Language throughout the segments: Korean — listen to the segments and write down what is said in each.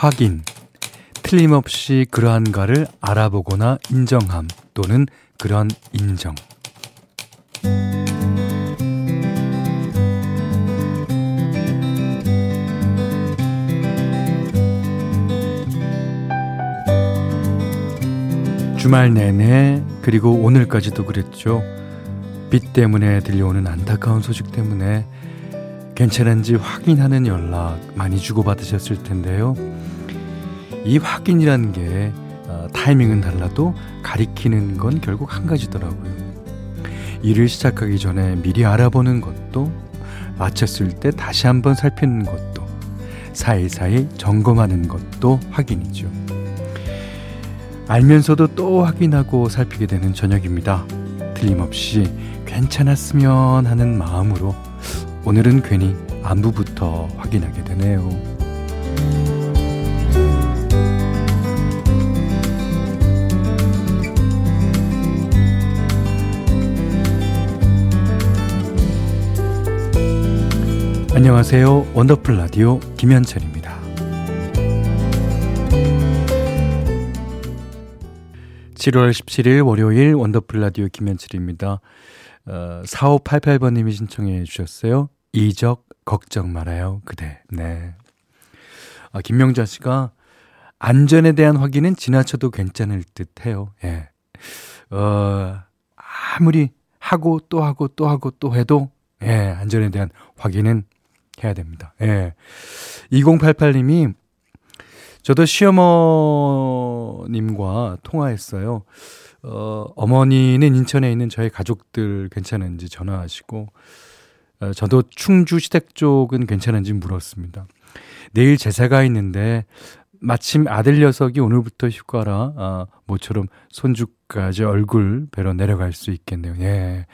확인. 틀림없이 그러한가를 알아보거나 인정함 또는 그런 인정. 주말 내내 그리고 오늘까지도 그랬죠. 비 때문에 들려오는 안타까운 소식 때문에 괜찮은지 확인하는 연락 많이 주고받으셨을 텐데요. 이 확인이라는 게 어, 타이밍은 달라도 가리키는 건 결국 한 가지더라고요. 일을 시작하기 전에 미리 알아보는 것도 마쳤을 때 다시 한번 살피는 것도 사이사이 점검하는 것도 확인이죠. 알면서도 또 확인하고 살피게 되는 저녁입니다. 틀림없이 괜찮았으면 하는 마음으로 오늘은 괜히 안부부터 확인하게 되네요. 안녕하세요. 원더풀 라디오 김현철입니다. 7월 17일 월요일 원더풀 라디오 김현철입니다. 어, 4588번님이 신청해 주셨어요. 이적 걱정 말아요 그대. 네. 아, 김명자 씨가 안전에 대한 확인은 지나쳐도 괜찮을 듯 해요. 예. 어, 아무리 하고 또 하고 또 하고 또 해도 예, 안전에 대한 확인은 해야 됩니다. 예. 2088님이 저도 시어머님과 통화했어요. 어, 어머니는 인천에 있는 저희 가족들 괜찮은지 전화하시고, 어, 저도 충주 시댁 쪽은 괜찮은지 물었습니다. 내일 제사가 있는데, 마침 아들 녀석이 오늘부터 휴가라, 아, 모처럼 손주까지 얼굴 뵈러 내려갈 수 있겠네요. 예.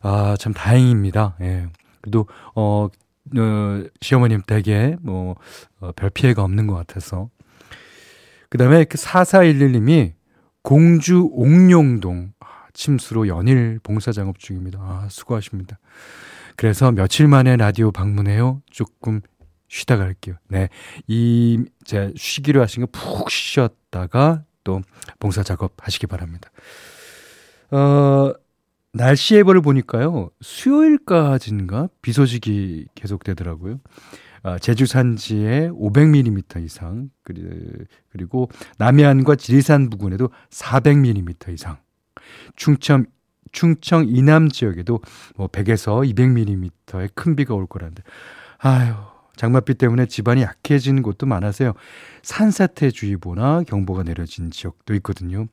아, 참 다행입니다. 예. 그래도, 어, 어, 시어머님 댁에 뭐, 어, 별 피해가 없는 것 같아서. 그 다음에 그 4411님이 공주 옥룡동 아, 침수로 연일 봉사 작업 중입니다. 아, 수고하십니다. 그래서 며칠 만에 라디오 방문해요. 조금 쉬다 갈게요. 네. 이, 제 쉬기로 하신 거 푹 쉬셨다가 또 봉사 작업 하시기 바랍니다. 어, 날씨 예보를 보니까요. 수요일까지인가 비 소식이 계속되더라고요. 아, 제주 산지에 500mm 이상 그리고 남해안과 지리산 부근에도 400mm 이상 충청 충청 이남 지역에도 뭐 100에서 200mm의 큰 비가 올 거라는데 아유 장맛비 때문에 집안이 약해지는 곳도 많아서요 산사태주의보나 경보가 내려진 지역도 있거든요.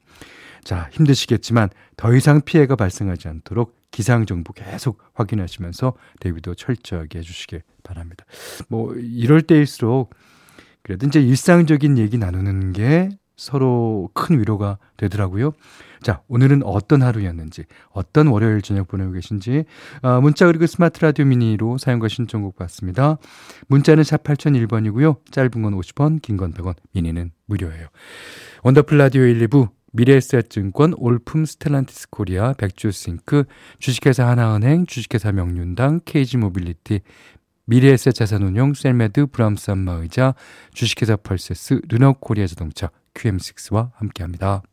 자 힘드시겠지만 더 이상 피해가 발생하지 않도록 기상 정보 계속 확인하시면서 대비도 철저하게 해주시길 바랍니다. 뭐 이럴 때일수록 그래도 이제 일상적인 얘기 나누는 게 서로 큰 위로가 되더라고요. 자, 오늘은 어떤 하루였는지, 어떤 월요일 저녁 보내고 계신지, 아, 문자 그리고 스마트 라디오 미니로 사용과 신청곡 받습니다. 문자는 샵 8001번이고요. 짧은 건 50원, 긴 건 100원, 미니는 무료예요. 원더풀 라디오 1, 2부 미래에셋증권, 올품 스텔란티스 코리아, 백조씽크, 주식회사 하나은행, 주식회사 명륜당, KG 모빌리티, 미래에셋 자산운용, 셀메드, 브람스 안마의자, 주식회사 펄세스, 르노코리아 자동차, QM6와 함께합니다.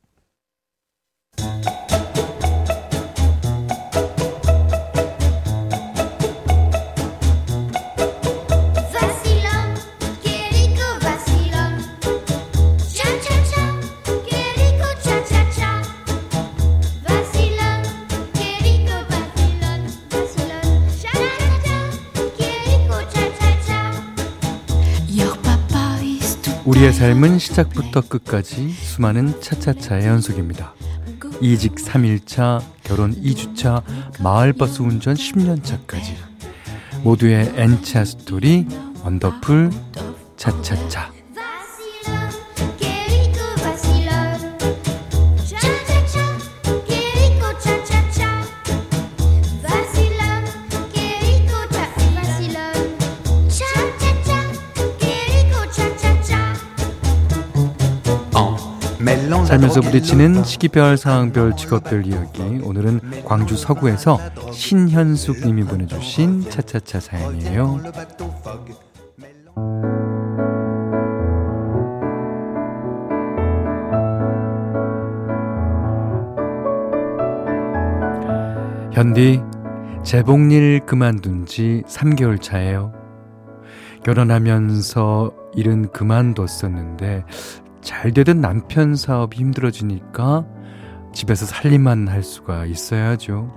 우리의 삶은 시작부터 끝까지 수많은 차차차의 연속입니다. 이직 3일차, 결혼 2주차, 마을버스 운전 10년차까지 모두의 N차 스토리 원더풀 차차차 살면서 부딪히는 시기별, 상황별, 직업별 이야기. 오늘은 광주 서구에서 신현숙 님이 보내주신 차차차 사연이에요. 현디, 재봉일 그만둔 지 3개월 차예요. 결혼하면서 일은 그만뒀었는데 잘 되던 남편 사업이 힘들어지니까 집에서 살림만 할 수가 있어야죠.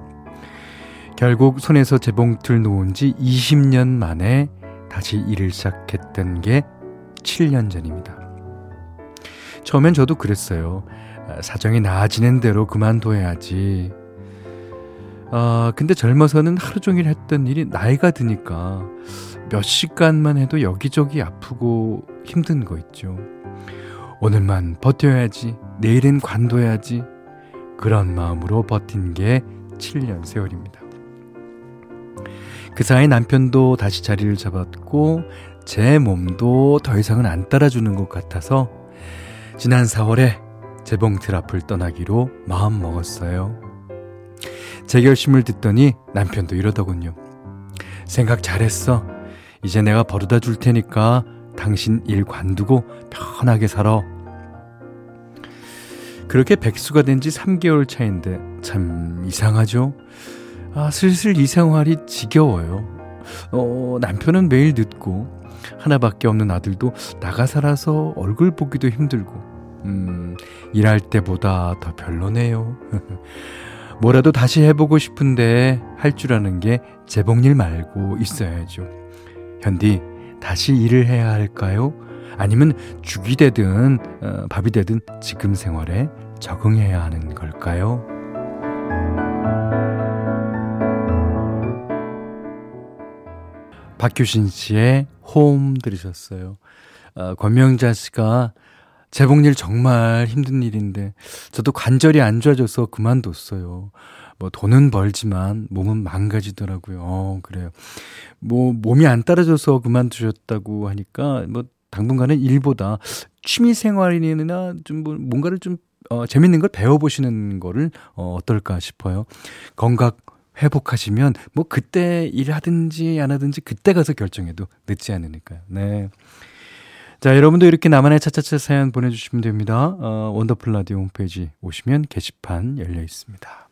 결국 손에서 재봉틀 놓은 지 20년 만에 다시 일을 시작했던 게 7년 전입니다. 처음엔 저도 그랬어요. 아, 사정이 나아지는 대로 그만둬야지. 아, 근데 젊어서는 하루 종일 했던 일이 나이가 드니까 몇 시간만 해도 여기저기 아프고 힘든 거 있죠. 오늘만 버텨야지. 내일은 관둬야지. 그런 마음으로 버틴 게 7년 세월입니다. 그 사이 남편도 다시 자리를 잡았고 제 몸도 더 이상은 안 따라주는 것 같아서 지난 4월에 재봉틀 앞을 떠나기로 마음 먹었어요. 제 결심을 듣더니 남편도 이러더군요. 생각 잘했어. 이제 내가 버르다 줄 테니까 당신 일 관두고 편하게 살아. 그렇게 백수가 된 지 3개월 차인데 참 이상하죠? 아, 슬슬 이 생활이 지겨워요. 어, 남편은 매일 늦고 하나밖에 없는 아들도 나가 살아서 얼굴 보기도 힘들고 음, 일할 때보다 더 별로네요. 뭐라도 다시 해보고 싶은데 할 줄 아는 게 재봉일 말고 있어야죠. 현디, 다시 일을 해야 할까요? 아니면 죽이 되든 어, 밥이 되든 지금 생활에 적응해야 하는 걸까요? 박효신 씨의 홈 들으셨어요. 어, 권명자 씨가 재봉일 정말 힘든 일인데 저도 관절이 안 좋아져서 그만뒀어요. 뭐 돈은 벌지만 몸은 망가지더라고요. 어, 그래요. 뭐 몸이 안 따라줘서 그만두셨다고 하니까 뭐 당분간은 일보다 취미 생활이나 좀뭐 뭔가를 좀 어, 재밌는 걸 배워보시는 거를 어, 어떨까 싶어요. 건강 회복하시면 뭐 그때 일하든지 안 하든지 그때 가서 결정해도 늦지 않으니까요. 네. 자, 여러분도 이렇게 나만의 차차차 사연 보내주시면 됩니다. 어, 원더풀 라디오 홈페이지 오시면 게시판 열려 있습니다.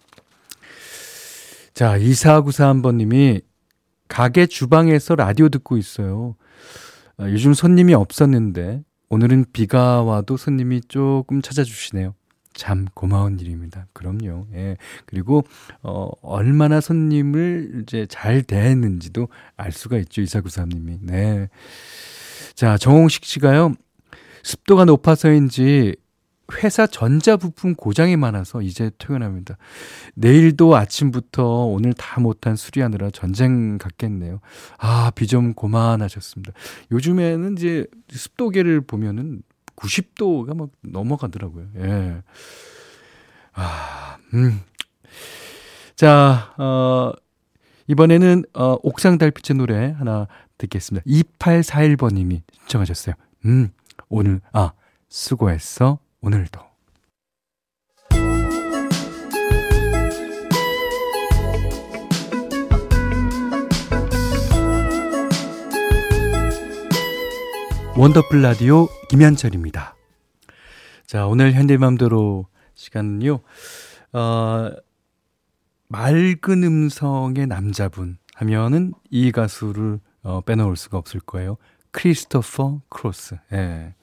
자, 2493번님이 가게 주방에서 라디오 듣고 있어요. 어, 요즘 손님이 없었는데 오늘은 비가 와도 손님이 조금 찾아주시네요. 참 고마운 일입니다. 그럼요. 예. 그리고 어 얼마나 손님을 이제 잘 대했는지도 알 수가 있죠. 2493님이. 네. 자, 정홍식 씨가요. 습도가 높아서인지 회사 전자부품 고장이 많아서 이제 퇴근합니다. 내일도 아침부터 오늘 다 못한 수리하느라 전쟁 같겠네요. 아, 비 좀 고만하셨습니다. 요즘에는 이제 습도계를 보면은 90도가 막 넘어가더라고요. 예. 아, 음. 자, 어, 이번에는 어, 옥상 달빛의 노래 하나 듣겠습니다. 2841번님이 신청하셨어요. 음, 오늘, 아, 수고했어, 오늘도. 원더풀 라디오 김현철입니다. 자, 오늘 현디 맘대로 시간은요, 어, 맑은 음성의 남자분 하면은 이 가수를 어, 빼놓을 수가 없을 거예요. 크리스토퍼 크로스. 예.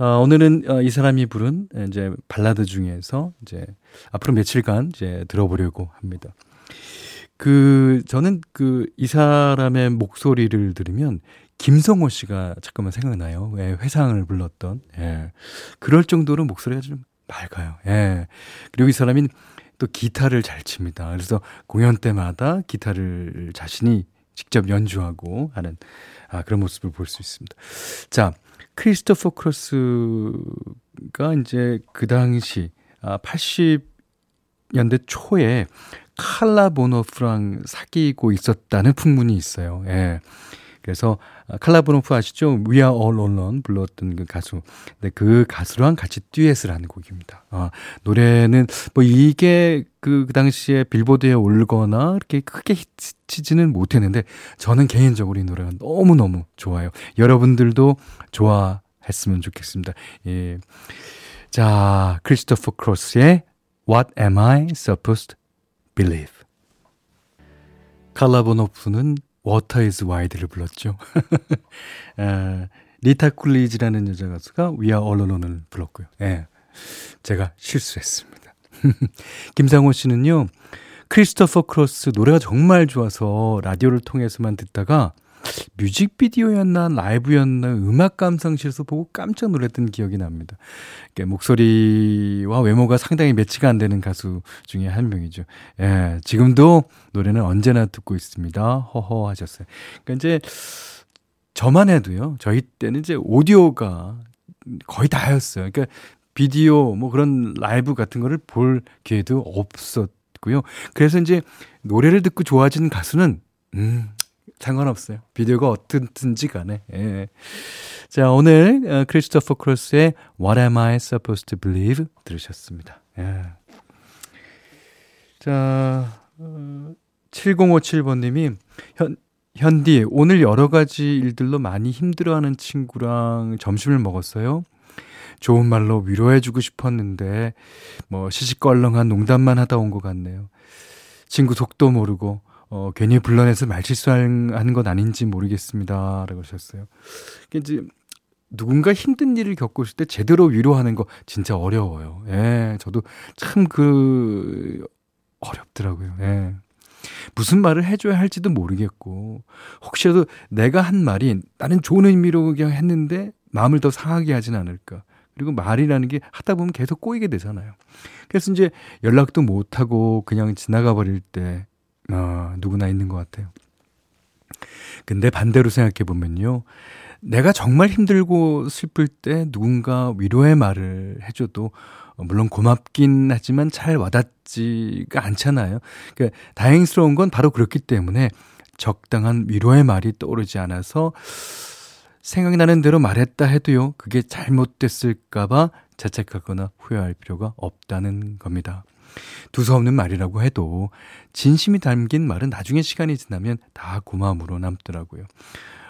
어, 오늘은 어, 이 사람이 부른 이제 발라드 중에서 이제 앞으로 며칠간 이제 들어보려고 합니다. 그 저는 그 이 사람의 목소리를 들으면 김성호 씨가 잠깐만 생각나요. 예, 회상을 불렀던. 예. 그럴 정도로 목소리가 좀 맑아요. 예. 그리고 이 사람이 또 기타를 잘 칩니다. 그래서 공연 때마다 기타를 자신이 직접 연주하고 하는 아, 그런 모습을 볼 수 있습니다. 자, 크리스토퍼 크로스가 이제 그 당시 아, 80년대 초에 칼라 보노프랑 사귀고 있었다는 풍문이 있어요. 예. 그래서 아, 칼라브노프 아시죠? We Are All Alone 불렀던 그 가수. 근데 그 가수랑 같이 듀엣을 하는 곡입니다. 아, 노래는 뭐 이게 그, 그 당시에 빌보드에 올거나 이렇게 크게 히트치지는 못했는데 저는 개인적으로 이 노래가 너무너무 좋아요. 여러분들도 좋아했으면 좋겠습니다. 예. 자, 크리스토퍼 크로스의 What Am I Supposed to Believe? 칼라 보노프는 Water Is Wide를 불렀죠. 아, 리타 쿨리지라는 여자 가수가 All Alone을 불렀고요. 예. 제가 실수했습니다. 김상호 씨는요. 크리스토퍼 크로스 노래가 정말 좋아서 라디오를 통해서만 듣다가 뮤직비디오였나 라이브였나 음악 감상실에서 보고 깜짝 놀랐던 기억이 납니다. 목소리와 외모가 상당히 매치가 안 되는 가수 중에 한 명이죠. 예, 지금도 노래는 언제나 듣고 있습니다. 허허 하셨어요. 그러니까 이제 저만 해도요. 저희 때는 이제 오디오가 거의 다였어요. 그러니까 비디오 뭐 그런 라이브 같은 거를 볼 기회도 없었고요. 그래서 이제 노래를 듣고 좋아진 가수는 음 상관없어요. 비디오가 어떻든지 간에. 예. 자, 오늘 어, 크리스토퍼 크로스의 What Am I Supposed to Believe 들으셨습니다. 예. 자, 어, 7057번님이 현, 현디, 오늘 여러 가지 일들로 많이 힘들어하는 친구랑 점심을 먹었어요. 좋은 말로 위로해주고 싶었는데, 뭐, 시시껄렁한 농담만 하다 온 것 같네요. 친구 속도 모르고, 어, 괜히 불러내서 말실수한 건 아닌지 모르겠습니다. 라고 하셨어요. 이제 누군가 힘든 일을 겪고 있을 때 제대로 위로하는 거 진짜 어려워요. 예, 저도 참 그, 어렵더라고요. 예. 무슨 말을 해줘야 할지도 모르겠고, 혹시라도 내가 한 말이 나는 좋은 의미로 그냥 했는데 마음을 더 상하게 하진 않을까. 그리고 말이라는 게 하다 보면 계속 꼬이게 되잖아요. 그래서 이제 연락도 못하고 그냥 지나가 버릴 때, 어, 누구나 있는 것 같아요. 근데 반대로 생각해 보면요. 내가 정말 힘들고 슬플 때 누군가 위로의 말을 해줘도 물론 고맙긴 하지만 잘 와닿지가 않잖아요. 그러니까 다행스러운 건 바로 그렇기 때문에 적당한 위로의 말이 떠오르지 않아서 생각나는 대로 말했다 해도요. 그게 잘못됐을까봐 자책하거나 후회할 필요가 없다는 겁니다. 두서없는 말이라고 해도 진심이 담긴 말은 나중에 시간이 지나면 다 고마움으로 남더라고요.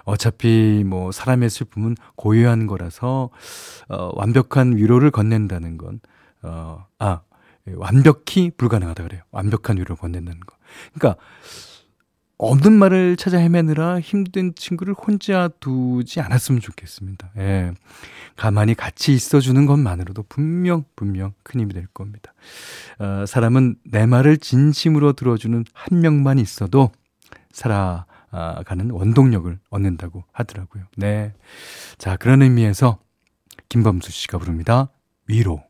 어차피 뭐 사람의 슬픔은 고유한 거라서 어, 완벽한 위로를 건넨다는 건 어, 아 완벽히 불가능하다 그래요. 완벽한 위로를 건넨다는 거. 그러니까 없는 말을 찾아 헤매느라 힘든 친구를 혼자 두지 않았으면 좋겠습니다. 예. 가만히 같이 있어주는 것만으로도 분명, 분명 큰 힘이 될 겁니다. 어, 사람은 내 말을 진심으로 들어주는 한 명만 있어도 살아가는 원동력을 얻는다고 하더라고요. 네. 자, 그런 의미에서 김범수 씨가 부릅니다. 위로.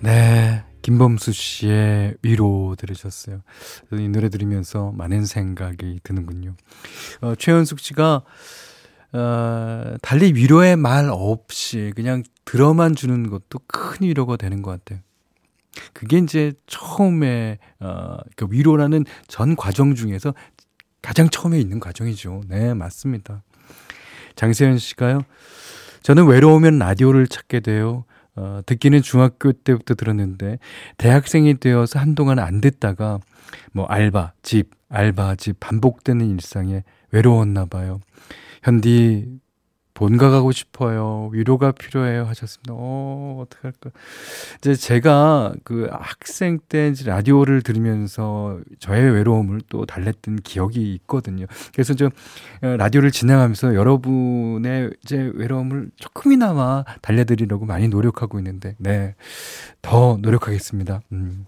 네. 김범수 씨의 위로 들으셨어요. 이 노래 들으면서 많은 생각이 드는군요. 어, 최현숙 씨가 어, 달리 위로의 말 없이 그냥 들어만 주는 것도 큰 위로가 되는 것 같아요. 그게 이제 처음에 어, 그 위로라는 전 과정 중에서 가장 처음에 있는 과정이죠. 네, 맞습니다. 장세현 씨가요. 저는 외로우면 라디오를 찾게 돼요. 어, 듣기는 중학교 때부터 들었는데 대학생이 되어서 한동안 안 듣다가 뭐 알바, 집, 알바, 집 반복되는 일상에 외로웠나 봐요. 현디 본가 가고 싶어요. 위로가 필요해요. 하셨습니다. 어, 어떡할까. 이제 제가 그 학생 때 이제 라디오를 들으면서 저의 외로움을 또 달랬던 기억이 있거든요. 그래서 저 어, 라디오를 진행하면서 여러분의 이제 외로움을 조금이나마 달래드리려고 많이 노력하고 있는데, 네. 더 노력하겠습니다. 음.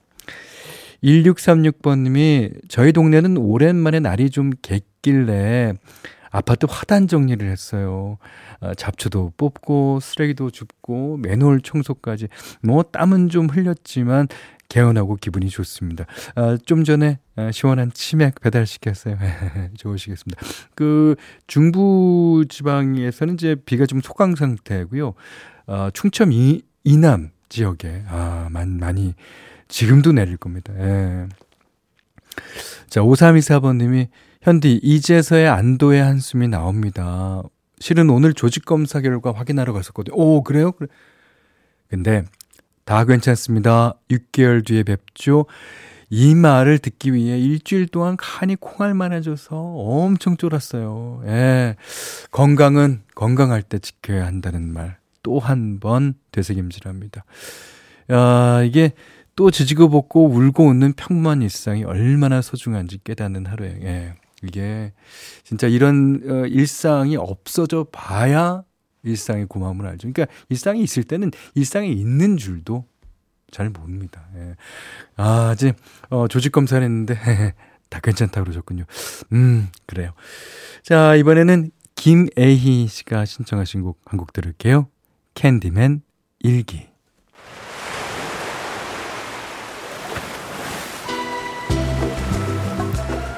1636번님이 저희 동네는 오랜만에 날이 좀 겠길래 아파트 화단 정리를 했어요. 어, 잡초도 뽑고 쓰레기도 줍고 맨홀 청소까지 뭐 땀은 좀 흘렸지만 개운하고 기분이 좋습니다. 아, 좀 전에 아, 시원한 치맥 배달시켰어요. 좋으시겠습니다. 그 중부 지방에서는 이제 비가 좀 소강 상태고요. 어, 충청 이, 이남 지역에 아, 많이, 많이 지금도 내릴 겁니다. 예. 자, 5324번님이 현디, 이제서야 안도의 한숨이 나옵니다. 실은 오늘 조직검사 결과 확인하러 갔었거든요. 오, 그래요? 그래. 근데, 다 괜찮습니다. 6개월 뒤에 뵙죠. 이 말을 듣기 위해 일주일 동안 간이 콩알만해져서 엄청 쫄았어요. 예. 건강은 건강할 때 지켜야 한다는 말. 또 한 번 되새김질합니다. 야, 이게 또 지지고 볶고 울고 웃는 평범한 일상이 얼마나 소중한지 깨닫는 하루에, 예. 이게 진짜 이런 어, 일상이 없어져 봐야 일상의 고마움을 알죠. 그러니까 일상이 있을 때는 일상에 있는 줄도 잘 모릅니다. 예. 아, 이제 어, 조직 검사를 했는데 다 괜찮다 그러셨군요. 음, 그래요. 자, 이번에는 김애희 씨가 신청하신 곡 한 곡 들을게요. 캔디맨 일기.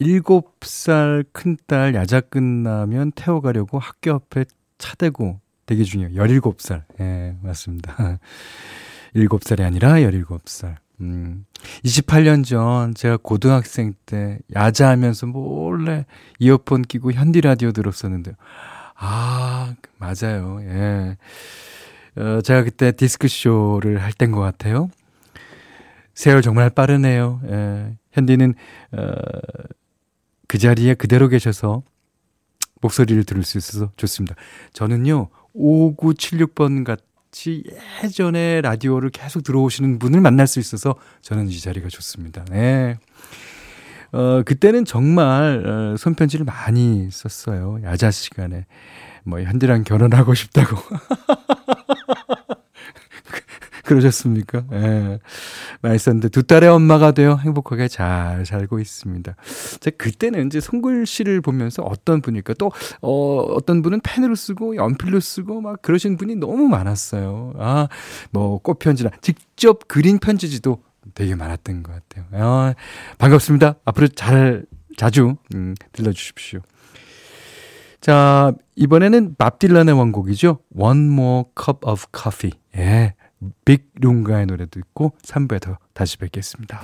7살 큰딸 야자 끝나면 태워가려고 학교 앞에 차 대고 대기 중이에요. 17살. 예, 네, 맞습니다. 7살이 아니라 17살. 음, 28년 전 제가 고등학생 때 야자하면서 몰래 이어폰 끼고 현디 라디오 들었었는데요. 아, 맞아요. 예. 어, 제가 그때 디스크쇼를 할 땐 것 같아요. 세월 정말 빠르네요. 예. 현디는, 어, 그 자리에 그대로 계셔서 목소리를 들을 수 있어서 좋습니다. 저는요, 5976번 같이 예전에 라디오를 계속 들어오시는 분을 만날 수 있어서 저는 이 자리가 좋습니다. 네. 어, 그때는 정말 어, 손편지를 많이 썼어요. 야자 시간에. 뭐, 현디랑 결혼하고 싶다고. 그러셨습니까? 예. 썼는데 두 딸의 엄마가 되어 행복하게 잘 살고 있습니다. 제가 그때는 이제 손글씨를 보면서 어떤 분일까 또, 어, 어떤 분은 펜으로 쓰고 연필로 쓰고 막 그러신 분이 너무 많았어요. 아, 뭐 꽃편지나 직접 그린 편지지도 되게 많았던 것 같아요. 아, 반갑습니다. 앞으로 잘, 자주, 음, 들려주십시오. 자, 이번에는 밥 딜란의 원곡이죠. One More Cup of Coffee. 예. 빅룽가의 노래 듣고 3부에 더 다시 뵙겠습니다.